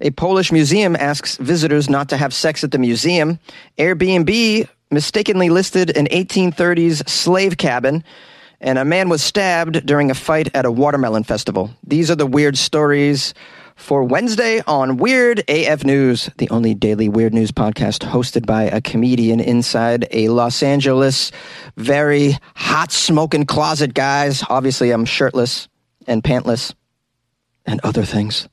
A Polish museum asks visitors not to have sex at the museum. Airbnb mistakenly listed an 1830s slave cabin. And a man was stabbed during a fight at a watermelon festival. These are the weird stories for Wednesday on Weird AF News, the only daily weird news podcast hosted by a comedian inside a Los Angeles very hot smoking closet, guys. Obviously, I'm shirtless and pantless and other things.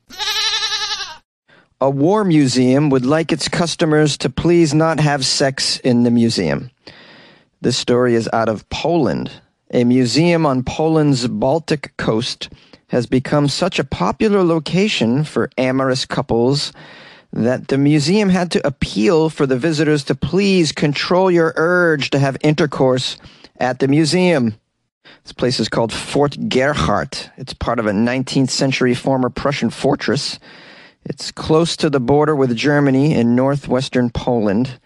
A war museum would like its customers to please not have sex in the museum. This story is out of Poland. A museum on Poland's Baltic coast has become such a popular location for amorous couples that the museum had to appeal for the visitors to please control your urge to have intercourse at the museum. This place is called Fort Gerhardt. It's part of a 19th century former Prussian fortress. It's close to the border with Germany in northwestern Poland.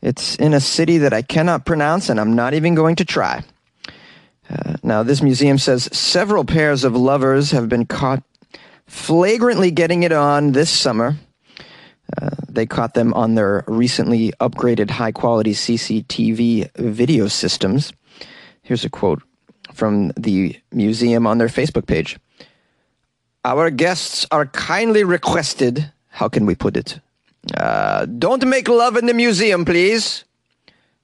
It's in a city that I cannot pronounce and I'm not even going to try. Uh, now, this museum says several pairs of lovers have been caught flagrantly getting it on this summer. Uh, they caught them on their recently upgraded high quality CCTV video systems. Here's a quote from the museum on their Facebook page. Our guests are kindly requested, how can we put it? Uh, don't make love in the museum, please.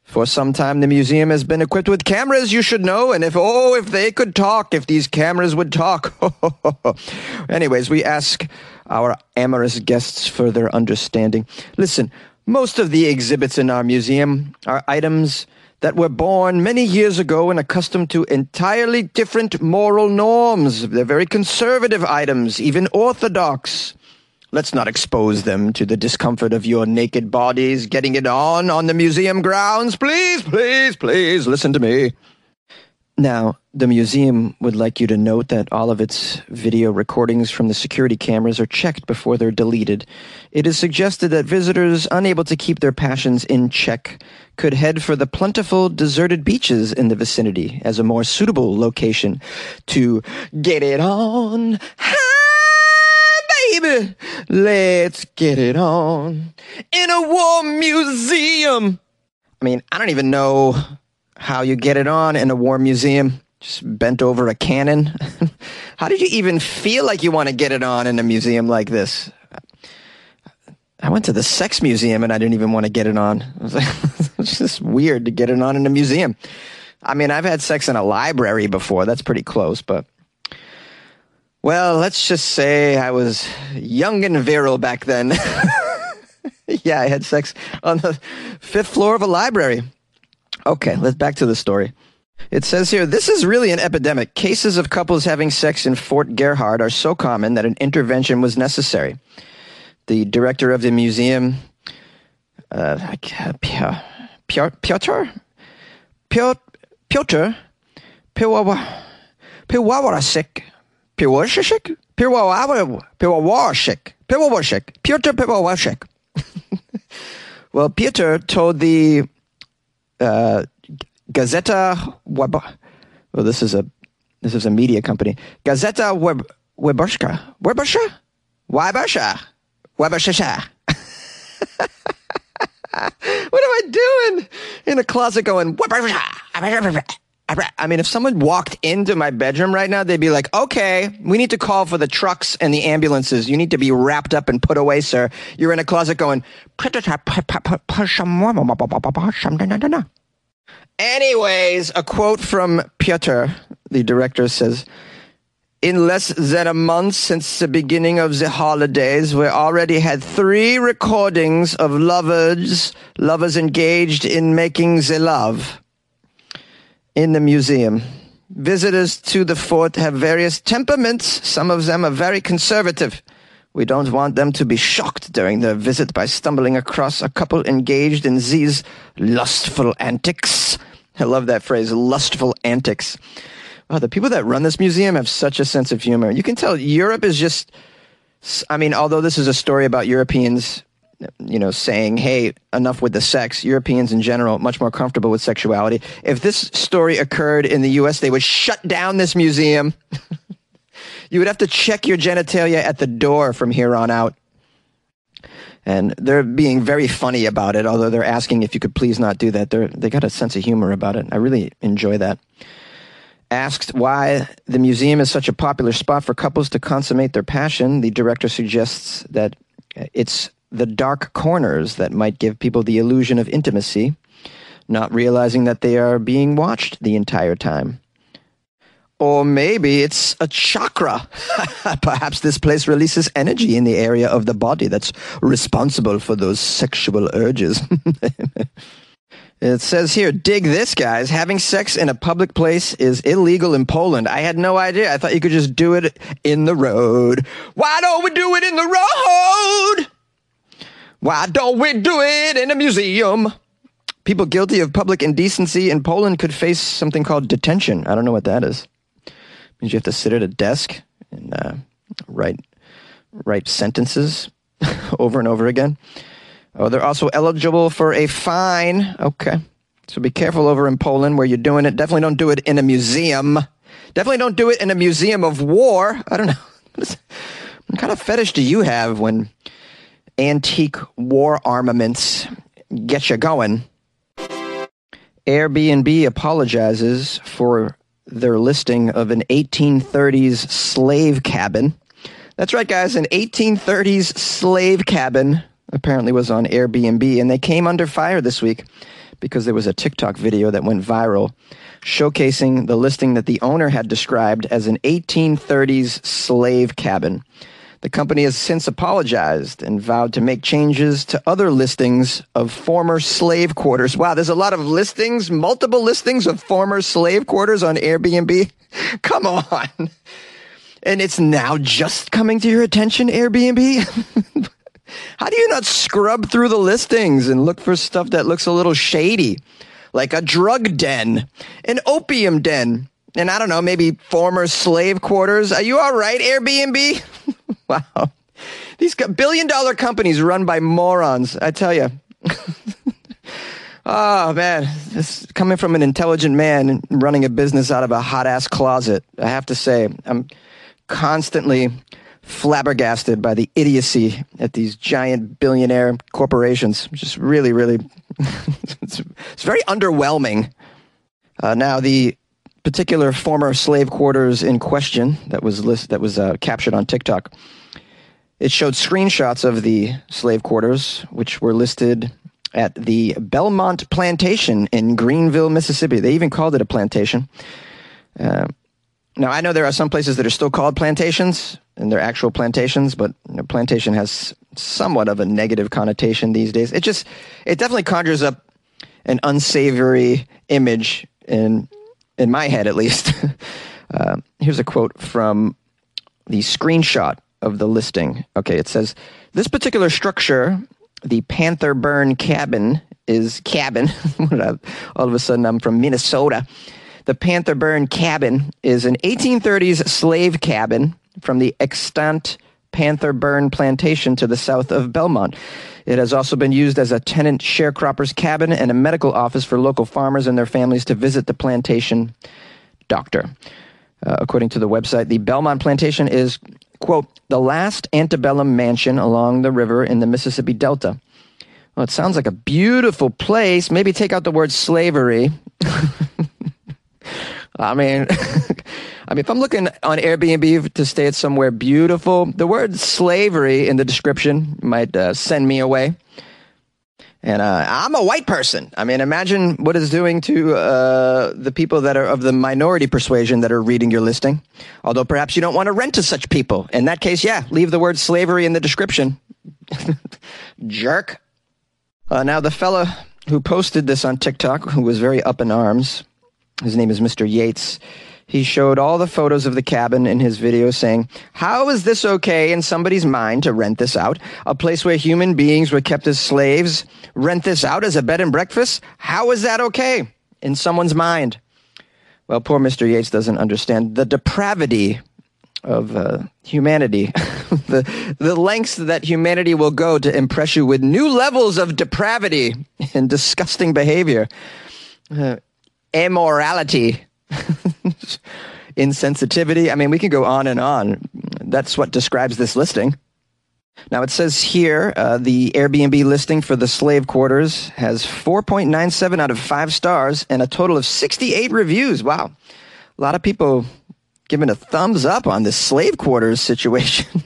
For some time, the museum has been equipped with cameras, you should know. And if, oh, if they could talk, if these cameras would talk. Anyways, we ask our amorous guests for their understanding. Listen, most of the exhibits in our museum are items that were born many years ago and accustomed to entirely different moral norms. They're very conservative items, even orthodox. Let's not expose them to the discomfort of your naked bodies getting it on on the museum grounds. Please, please, please listen to me. Now, the museum would like you to note that all of its video recordings from the security cameras are checked before they're deleted. It is suggested that visitors unable to keep their passions in check could head for the plentiful deserted beaches in the vicinity as a more suitable location to get it on baby. Let's get it on in a war museum. I mean, I don't even know how you get it on in a war museum. Just bent over a cannon. how did you even feel like you want to get it on in a museum like this? I went to the sex museum and I didn't even want to get it on. Like, it's just weird to get it on in a museum. I mean, I've had sex in a library before. That's pretty close, but well, let's just say I was young and virile back then. yeah, I had sex on the fifth floor of a library. Okay, let's back to the story. It says here, this is really an epidemic. Cases of couples having sex in Fort Gerhardt are so common that an intervention was necessary. The director of the museum, uh, Piotr, Piotr, Piotr, Piotr, Piłowczyk? Piłowczyk. Piłowczyk. Piotr Piłowczyk. well, Piotr told the uh, Gazeta Web. Well, this is a this is a media company. Gazeta Web Weberska. Weberska? Weberska. Weberska. what am I doing in a closet going? I mean, if someone walked into my bedroom right now, they'd be like, okay, we need to call for the trucks and the ambulances. You need to be wrapped up and put away, sir. You're in a closet going, anyways, a quote from Piotr, the director says, in less than a month since the beginning of the holidays, we already had three recordings of lovers, lovers engaged in making the love in the museum. Visitors to the fort have various temperaments. Some of them are very conservative. We don't want them to be shocked during their visit by stumbling across a couple engaged in these lustful antics. I love that phrase, lustful antics. Wow, the people that run this museum have such a sense of humor. You can tell Europe is just, I mean, although this is a story about Europeans you know, saying, hey, enough with the sex. Europeans in general, much more comfortable with sexuality. If this story occurred in the US, they would shut down this museum. you would have to check your genitalia at the door from here on out. And they're being very funny about it, although they're asking if you could please not do that. They're, they got a sense of humor about it. I really enjoy that. Asked why the museum is such a popular spot for couples to consummate their passion, the director suggests that it's the dark corners that might give people the illusion of intimacy, not realizing that they are being watched the entire time. Or maybe it's a chakra. Perhaps this place releases energy in the area of the body that's responsible for those sexual urges. it says here, dig this, guys. Having sex in a public place is illegal in Poland. I had no idea. I thought you could just do it in the road. Why don't we do it in the road? Why don't we do it in a museum? People guilty of public indecency in Poland could face something called detention. I don't know what that is It means you have to sit at a desk and uh, write write sentences over and over again. Oh, they're also eligible for a fine. Okay. So be careful over in Poland where you're doing it. Definitely don't do it in a museum. Definitely don't do it in a museum of war. I don't know. what kind of fetish do you have when antique war armaments get you going? Airbnb apologizes for their listing of an 1830s slave cabin. That's right, guys. An 1830s slave cabin apparently was on Airbnb, and they came under fire this week because there was a TikTok video that went viral showcasing the listing that the owner had described as an 1830s slave cabin. The company has since apologized and vowed to make changes to other listings of former slave quarters. Wow, there's a lot of listings, multiple listings of former slave quarters on Airbnb. Come on. And it's now just coming to your attention, Airbnb? How do you not scrub through the listings and look for stuff that looks a little shady? Like a drug den, an opium den, and I don't know, maybe former slave quarters. Are you all right, Airbnb? wow. These billion dollar companies run by morons, I tell you. oh, man. This coming from an intelligent man running a business out of a hot ass closet. I have to say, I'm constantly flabbergasted by the idiocy at these giant billionaire corporations. Just really, really, it's, it's, very underwhelming. Uh, now, the particular former slave quarters in question that was list, that was uh, captured on TikTok. It showed screenshots of the slave quarters, which were listed at the Belmont Plantation in Greenville, Mississippi. They even called it a plantation. Uh, now, I know there are some places that are still called plantations, and they're actual plantations, but you know, plantation has somewhat of a negative connotation these days. It just, it definitely conjures up an unsavory image in in my head at least. uh, here's a quote from the screenshot of the listing. Okay, it says this particular structure, the Panther Burn cabin, is cabin. All of a sudden, I'm from Minnesota. The Panther Burn cabin is an 1830s slave cabin from the extant Panther Burn plantation to the south of Belmont. It has also been used as a tenant sharecropper's cabin and a medical office for local farmers and their families to visit the plantation doctor. Uh, according to the website, the Belmont Plantation is, quote, the last antebellum mansion along the river in the Mississippi Delta. Well, it sounds like a beautiful place. Maybe take out the word slavery. I mean, I mean, if I'm looking on Airbnb to stay at somewhere beautiful, the word slavery in the description might uh, send me away. And uh, I'm a white person. I mean, imagine what it's doing to uh, the people that are of the minority persuasion that are reading your listing. Although perhaps you don't want to rent to such people. In that case, yeah, leave the word slavery in the description. Jerk. Uh, now, the fella who posted this on TikTok, who was very up in arms, his name is Mr. Yates. He showed all the photos of the cabin in his video saying, How is this okay in somebody's mind to rent this out? A place where human beings were kept as slaves? Rent this out as a bed and breakfast? How is that okay in someone's mind? Well, poor Mr. Yates doesn't understand the depravity of uh, humanity, the, the lengths that humanity will go to impress you with new levels of depravity and disgusting behavior, uh, immorality insensitivity. I mean, we can go on and on. That's what describes this listing. Now it says here uh, the Airbnb listing for the slave quarters has 4.97 out of 5 stars and a total of 68 reviews. Wow. A lot of people giving a thumbs up on this slave quarters situation.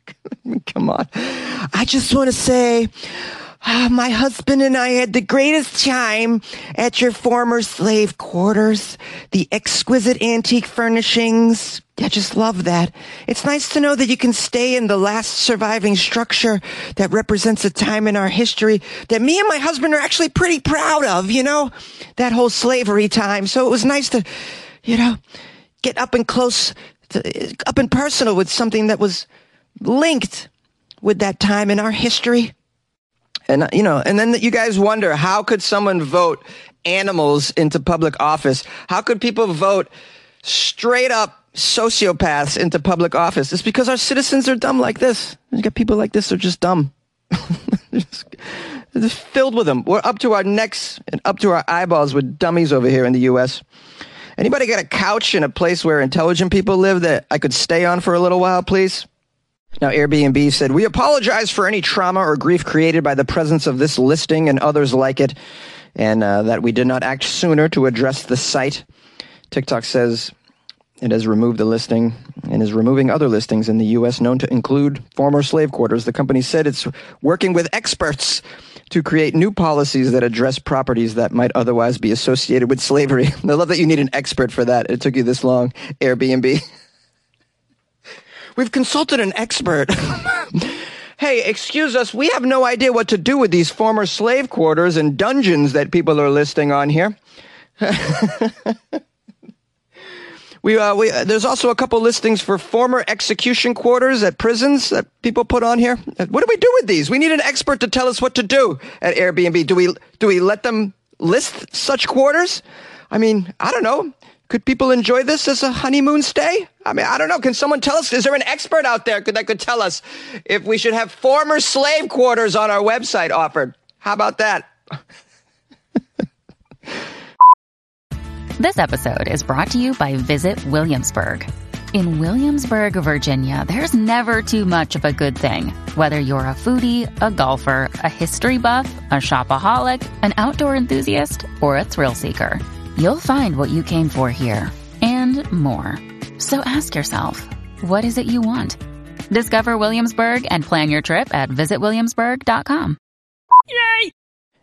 Come on. I just want to say uh, my husband and I had the greatest time at your former slave quarters. The exquisite antique furnishings. I just love that. It's nice to know that you can stay in the last surviving structure that represents a time in our history that me and my husband are actually pretty proud of, you know? That whole slavery time. So it was nice to, you know, get up and close, to, up and personal with something that was linked with that time in our history. And, uh, you know, and then you guys wonder how could someone vote animals into public office? How could people vote straight up sociopaths into public office? It's because our citizens are dumb like this. You got people like this who are just dumb. just, just filled with them. We're up to our necks and up to our eyeballs with dummies over here in the U.S. Anybody got a couch in a place where intelligent people live that I could stay on for a little while, please? Now, Airbnb said, We apologize for any trauma or grief created by the presence of this listing and others like it, and uh, that we did not act sooner to address the site. TikTok says it has removed the listing and is removing other listings in the U.S. known to include former slave quarters. The company said it's working with experts to create new policies that address properties that might otherwise be associated with slavery. I love that you need an expert for that. It took you this long, Airbnb. We've consulted an expert. hey, excuse us, we have no idea what to do with these former slave quarters and dungeons that people are listing on here. we, uh, we, uh, there's also a couple listings for former execution quarters at prisons that people put on here. Uh, what do we do with these? We need an expert to tell us what to do at Airbnb. Do we, do we let them list such quarters? I mean, I don't know. Could people enjoy this as a honeymoon stay? I mean, I don't know. Can someone tell us? Is there an expert out there that could tell us if we should have former slave quarters on our website offered? How about that? this episode is brought to you by Visit Williamsburg. In Williamsburg, Virginia, there's never too much of a good thing. Whether you're a foodie, a golfer, a history buff, a shopaholic, an outdoor enthusiast, or a thrill seeker. You'll find what you came for here and more. So ask yourself, what is it you want? Discover Williamsburg and plan your trip at visitwilliamsburg.com. Yay!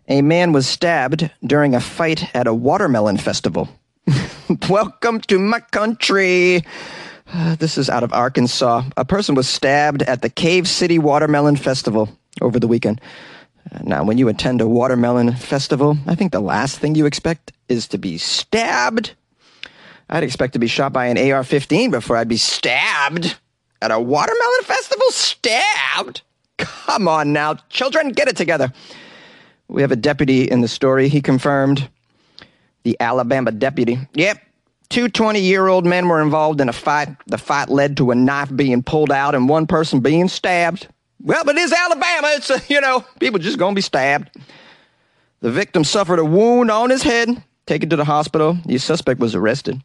A man was stabbed during a fight at a watermelon festival. Welcome to my country. Uh, this is out of Arkansas. A person was stabbed at the Cave City Watermelon Festival over the weekend. Now, when you attend a watermelon festival, I think the last thing you expect is to be stabbed. I'd expect to be shot by an AR 15 before I'd be stabbed. At a watermelon festival? Stabbed? Come on now, children, get it together. We have a deputy in the story. He confirmed the Alabama deputy. Yep, two 20 year old men were involved in a fight. The fight led to a knife being pulled out and one person being stabbed. Well, but it is Alabama. It's, a, you know, people just going to be stabbed. The victim suffered a wound on his head, taken to the hospital. The suspect was arrested.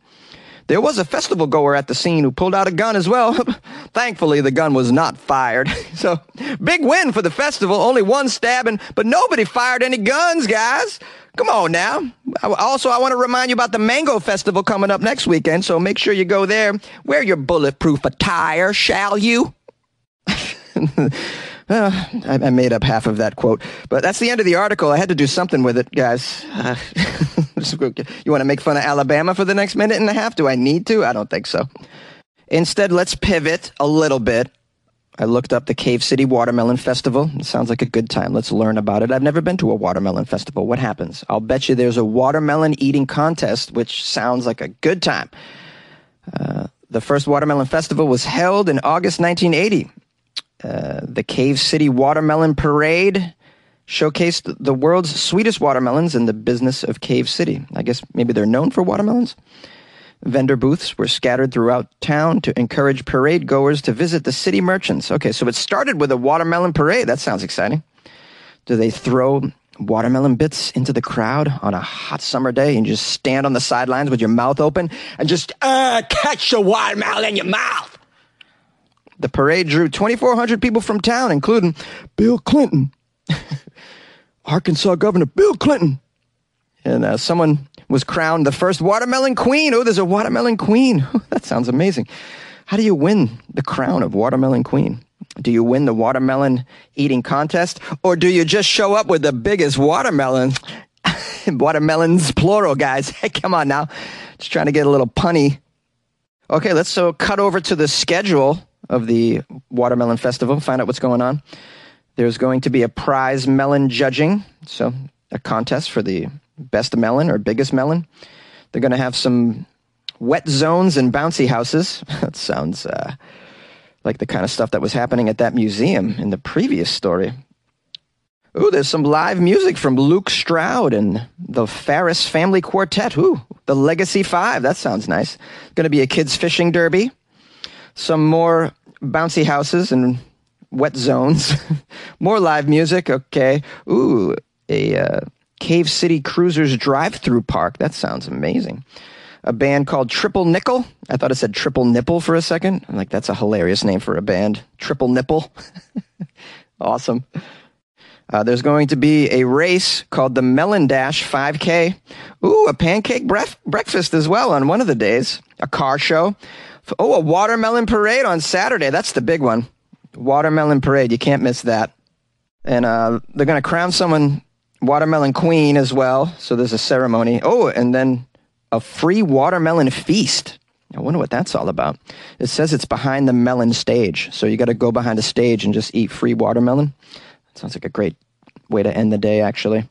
There was a festival goer at the scene who pulled out a gun as well. Thankfully, the gun was not fired. so, big win for the festival. Only one stabbing, but nobody fired any guns, guys. Come on now. Also, I want to remind you about the Mango Festival coming up next weekend, so make sure you go there. Wear your bulletproof attire, shall you? I, I, made up half of that quote, but that's the end of the article. I had to do something with it, guys. Uh, you want to make fun of Alabama for the next minute and a half? Do I need to? I don't think so. Instead, let's pivot a little bit. I looked up the Cave City Watermelon Festival. It sounds like a good time. Let's learn about it. I've never been to a watermelon festival. What happens? I'll bet you there's a watermelon eating contest, which sounds like a good time. Uh, the first watermelon festival was held in August 1980 uh, the Cave City Watermelon Parade showcased the world's sweetest watermelons in the business of Cave City. I guess maybe they're known for watermelons. Vendor booths were scattered throughout town to encourage parade goers to visit the city merchants. Okay, so it started with a watermelon parade. That sounds exciting. Do they throw watermelon bits into the crowd on a hot summer day and just stand on the sidelines with your mouth open and just uh, catch the watermelon in your mouth? The parade drew 2,400 people from town, including Bill Clinton, Arkansas Governor Bill Clinton. And uh, someone was crowned the first watermelon queen. Oh, there's a watermelon queen. that sounds amazing. How do you win the crown of watermelon queen? Do you win the watermelon eating contest? Or do you just show up with the biggest watermelon? Watermelons, plural, guys. Hey, come on now. Just trying to get a little punny. Okay, let's so cut over to the schedule of the Watermelon Festival, find out what's going on. There's going to be a prize melon judging, so a contest for the best melon or biggest melon. They're going to have some wet zones and bouncy houses. that sounds uh, like the kind of stuff that was happening at that museum in the previous story. Ooh, there's some live music from Luke Stroud and the Ferris Family Quartet. Ooh, the Legacy Five. That sounds nice. Going to be a kids' fishing derby. Some more bouncy houses and wet zones. more live music. Okay. Ooh, a uh, Cave City Cruisers drive-through park. That sounds amazing. A band called Triple Nickel. I thought it said Triple Nipple for a second. I'm like, that's a hilarious name for a band. Triple Nipple. awesome. Uh, there's going to be a race called the Melon Dash 5K. Ooh, a pancake bref- breakfast as well on one of the days. A car show. Oh, a watermelon parade on Saturday. That's the big one. Watermelon parade. You can't miss that. And uh, they're going to crown someone watermelon queen as well. So there's a ceremony. Oh, and then a free watermelon feast. I wonder what that's all about. It says it's behind the melon stage. So you got to go behind a stage and just eat free watermelon. Sounds like a great way to end the day, actually.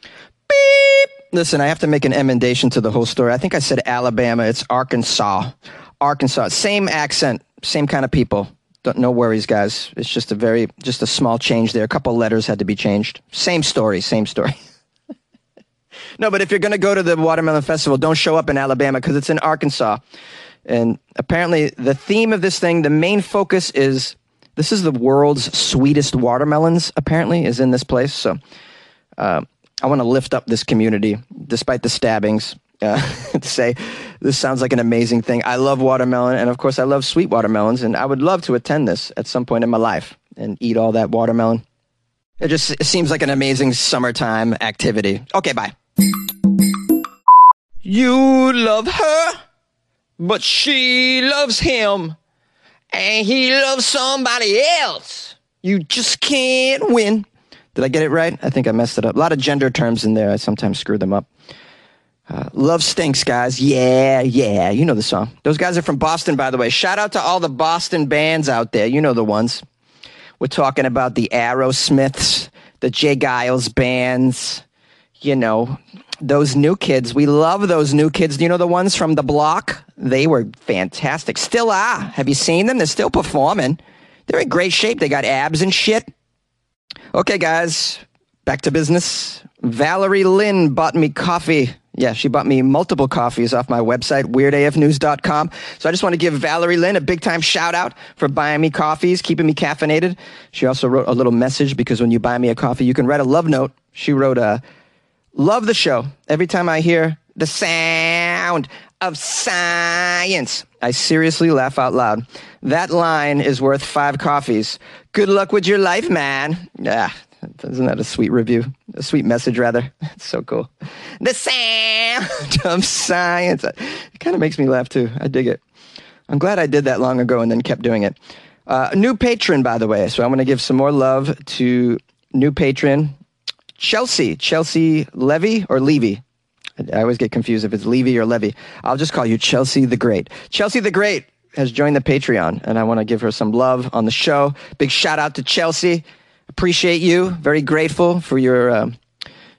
Beep! Listen, I have to make an emendation to the whole story. I think I said Alabama. It's Arkansas. Arkansas. Same accent, same kind of people. Don't, no worries, guys. It's just a very, just a small change there. A couple letters had to be changed. Same story, same story. no, but if you're going to go to the Watermelon Festival, don't show up in Alabama because it's in Arkansas. And apparently, the theme of this thing, the main focus is this is the world's sweetest watermelons, apparently, is in this place. So uh, I want to lift up this community despite the stabbings. Uh, to say this sounds like an amazing thing. I love watermelon, and of course, I love sweet watermelons, and I would love to attend this at some point in my life and eat all that watermelon. It just it seems like an amazing summertime activity. Okay, bye. You love her, but she loves him and he loves somebody else. You just can't win. Did I get it right? I think I messed it up. A lot of gender terms in there. I sometimes screw them up. Uh, love stinks, guys. Yeah, yeah. You know the song. Those guys are from Boston, by the way. Shout out to all the Boston bands out there. You know the ones. We're talking about the Aerosmiths, the J. Geils bands, you know, those new kids. We love those new kids. Do you know the ones from the block? They were fantastic. Still are. Have you seen them? They're still performing. They're in great shape. They got abs and shit. Okay, guys, back to business. Valerie Lynn bought me coffee. Yeah, she bought me multiple coffees off my website, weirdafnews.com. So I just want to give Valerie Lynn a big time shout out for buying me coffees, keeping me caffeinated. She also wrote a little message because when you buy me a coffee, you can write a love note. She wrote a, Love the show. Every time I hear the sound of science, I seriously laugh out loud. That line is worth five coffees. Good luck with your life, man. Yeah, isn't that a sweet review? A sweet message, rather. It's so cool. The sound of science. It kind of makes me laugh too. I dig it. I'm glad I did that long ago and then kept doing it. Uh, new patron, by the way. So I'm going to give some more love to new patron Chelsea, Chelsea Levy or Levy. I always get confused if it's Levy or Levy. I'll just call you Chelsea the Great. Chelsea the Great has joined the Patreon, and I want to give her some love on the show. Big shout out to Chelsea. Appreciate you. Very grateful for your uh,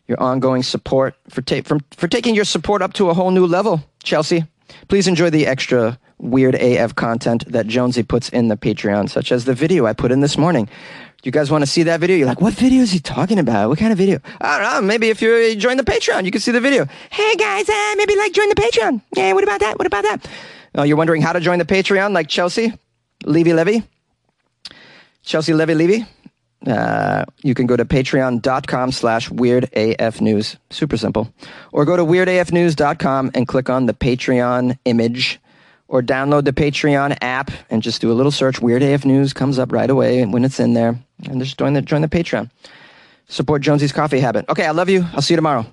your ongoing support for ta- from, for taking your support up to a whole new level, Chelsea. Please enjoy the extra weird AF content that Jonesy puts in the Patreon, such as the video I put in this morning you guys want to see that video? You're like, what video is he talking about? What kind of video? I don't know. Maybe if you join the Patreon, you can see the video. Hey guys, uh, maybe like join the Patreon. Yeah, what about that? What about that? Oh, you're wondering how to join the Patreon, like Chelsea Levy Levy, Chelsea Levy Levy. Uh, you can go to patreon.com slash weirdafnews. Super simple. Or go to weirdafnews.com and click on the Patreon image or download the Patreon app and just do a little search. Weird AF News comes up right away when it's in there. And just join the, join the Patreon. Support Jonesy's coffee habit. Okay, I love you. I'll see you tomorrow.